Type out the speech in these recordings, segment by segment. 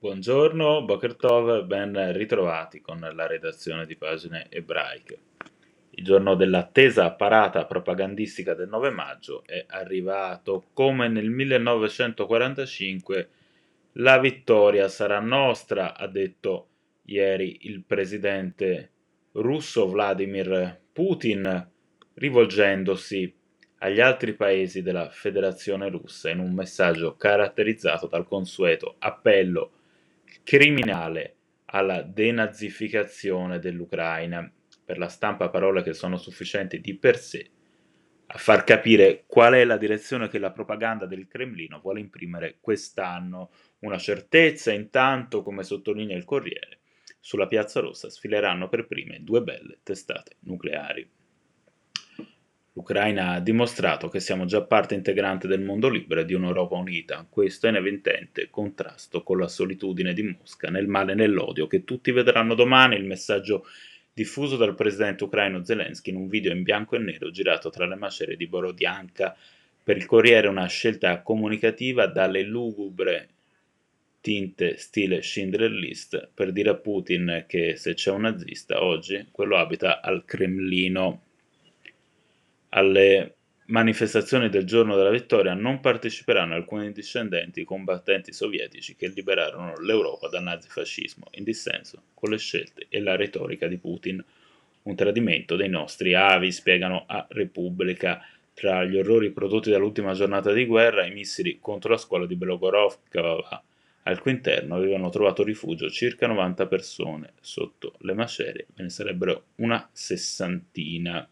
Buongiorno, Boker Tov, ben ritrovati con la redazione di pagine ebraiche. Il giorno dell'attesa parata propagandistica del 9 maggio è arrivato come nel 1945 la vittoria sarà nostra, ha detto ieri il presidente russo Vladimir Putin, rivolgendosi agli altri paesi della Federazione russa in un messaggio caratterizzato dal consueto appello criminale alla denazificazione dell'Ucraina. Per la stampa parole che sono sufficienti di per sé a far capire qual è la direzione che la propaganda del Cremlino vuole imprimere quest'anno. Una certezza, intanto, come sottolinea il Corriere, sulla Piazza Rossa sfileranno per prime due belle testate nucleari. L'Ucraina ha dimostrato che siamo già parte integrante del mondo libero e di un'Europa unita. Questo è in evidente contrasto con la solitudine di Mosca, nel male e nell'odio, che tutti vedranno domani il messaggio diffuso dal presidente ucraino Zelensky in un video in bianco e nero girato tra le macerie di Borodianka. Per il Corriere una scelta comunicativa dalle lugubre tinte stile Schindler List per dire a Putin che se c'è un nazista oggi quello abita al Cremlino alle manifestazioni del giorno della vittoria non parteciperanno alcuni discendenti combattenti sovietici che liberarono l'Europa dal nazifascismo, in dissenso con le scelte e la retorica di Putin. Un tradimento dei nostri avi, spiegano a Repubblica. Tra gli orrori prodotti dall'ultima giornata di guerra, i missili contro la scuola di Belogorovka, al cui interno avevano trovato rifugio circa 90 persone. Sotto le macerie ve ne sarebbero una sessantina.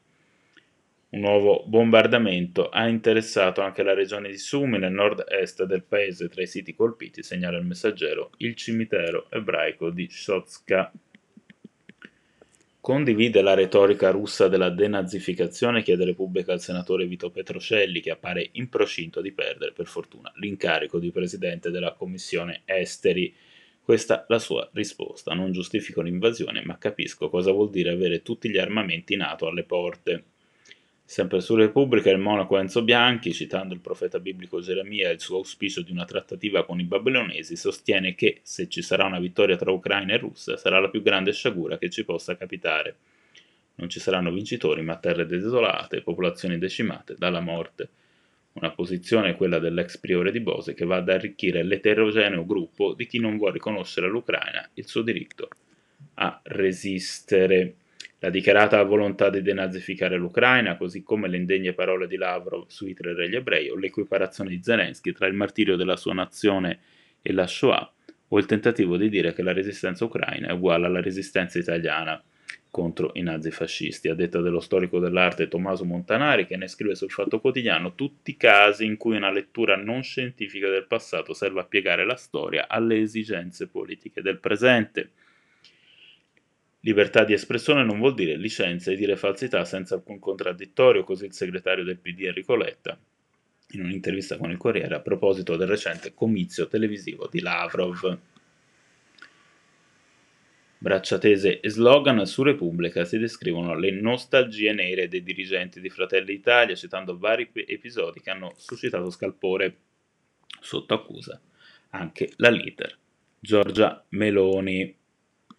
Un nuovo bombardamento ha interessato anche la regione di Sumi nel nord-est del paese. Tra i siti colpiti, segnala il messaggero, il cimitero ebraico di Shotska. Condivide la retorica russa della denazificazione, chiede Repubblica al senatore Vito Petrocelli, che appare in procinto di perdere, per fortuna, l'incarico di presidente della Commissione Esteri. Questa la sua risposta. Non giustifico l'invasione, ma capisco cosa vuol dire avere tutti gli armamenti NATO alle porte. Sempre su Repubblica il monaco Enzo Bianchi, citando il profeta biblico Geremia e il suo auspicio di una trattativa con i babilonesi, sostiene che se ci sarà una vittoria tra Ucraina e Russia sarà la più grande sciagura che ci possa capitare. Non ci saranno vincitori, ma terre desolate, popolazioni decimate dalla morte. Una posizione, quella dell'ex priore di Bose, che va ad arricchire l'eterogeneo gruppo di chi non vuole riconoscere all'Ucraina il suo diritto a resistere. La dichiarata volontà di denazificare l'Ucraina, così come le indegne parole di Lavrov su Hitler e gli ebrei, o l'equiparazione di Zelensky tra il martirio della sua nazione e la Shoah, o il tentativo di dire che la resistenza ucraina è uguale alla resistenza italiana contro i nazifascisti, a detta dello storico dell'arte Tommaso Montanari, che ne scrive sul Fatto Quotidiano tutti i casi in cui una lettura non scientifica del passato serve a piegare la storia alle esigenze politiche del presente. Libertà di espressione non vuol dire licenza e dire falsità senza alcun contraddittorio, così il segretario del PD Enrico Letta, in un'intervista con il Corriere a proposito del recente comizio televisivo di Lavrov. Bracciatese e slogan su Repubblica si descrivono le nostalgie nere dei dirigenti di Fratelli Italia, citando vari episodi che hanno suscitato scalpore sotto accusa anche la leader Giorgia Meloni.